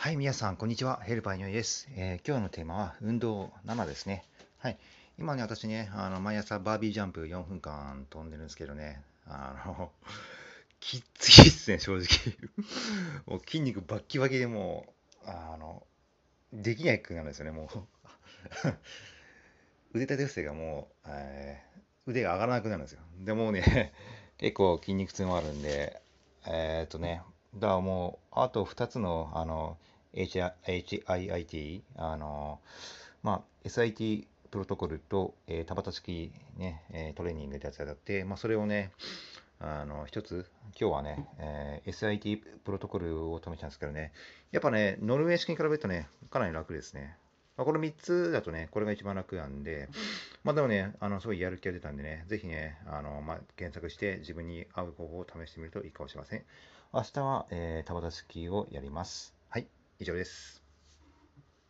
はい、皆さん、こんにちは。ヘルパーにょいです、えー今日のテーマは運動7ですね。はい。今ね、私ね、あの毎朝バービージャンプ4分間飛んでるんですけどね、あの、きついっすね、正直。もう筋肉バッキバキでもう、あの、できないくなるんですよね、もう。腕立て伏せがもう、えー腕が上がらなくなるんですよ。でもうね、結構筋肉痛もあるんで、えーっとね、だからもう、あと2つの、あの、HIIT、あの、まあ、SIT プロトコルと、えー、田畑式ね、えートレーニングってやつがあって、まあ、それをね、あの、一つ、今日はね、えー SIT プロトコルを試したんですけどね、やっぱね、ノルウェー式に比べるとね、かなり楽ですね。まあ、この3つだとね、これが一番楽なんで、まあでもね、あの、すごいやる気が出たんでね、ぜひね、あの、まあ、検索して自分に合う方法を試してみるといいかもしれません。明日は、えー、田畑式をやります。はい、以上です。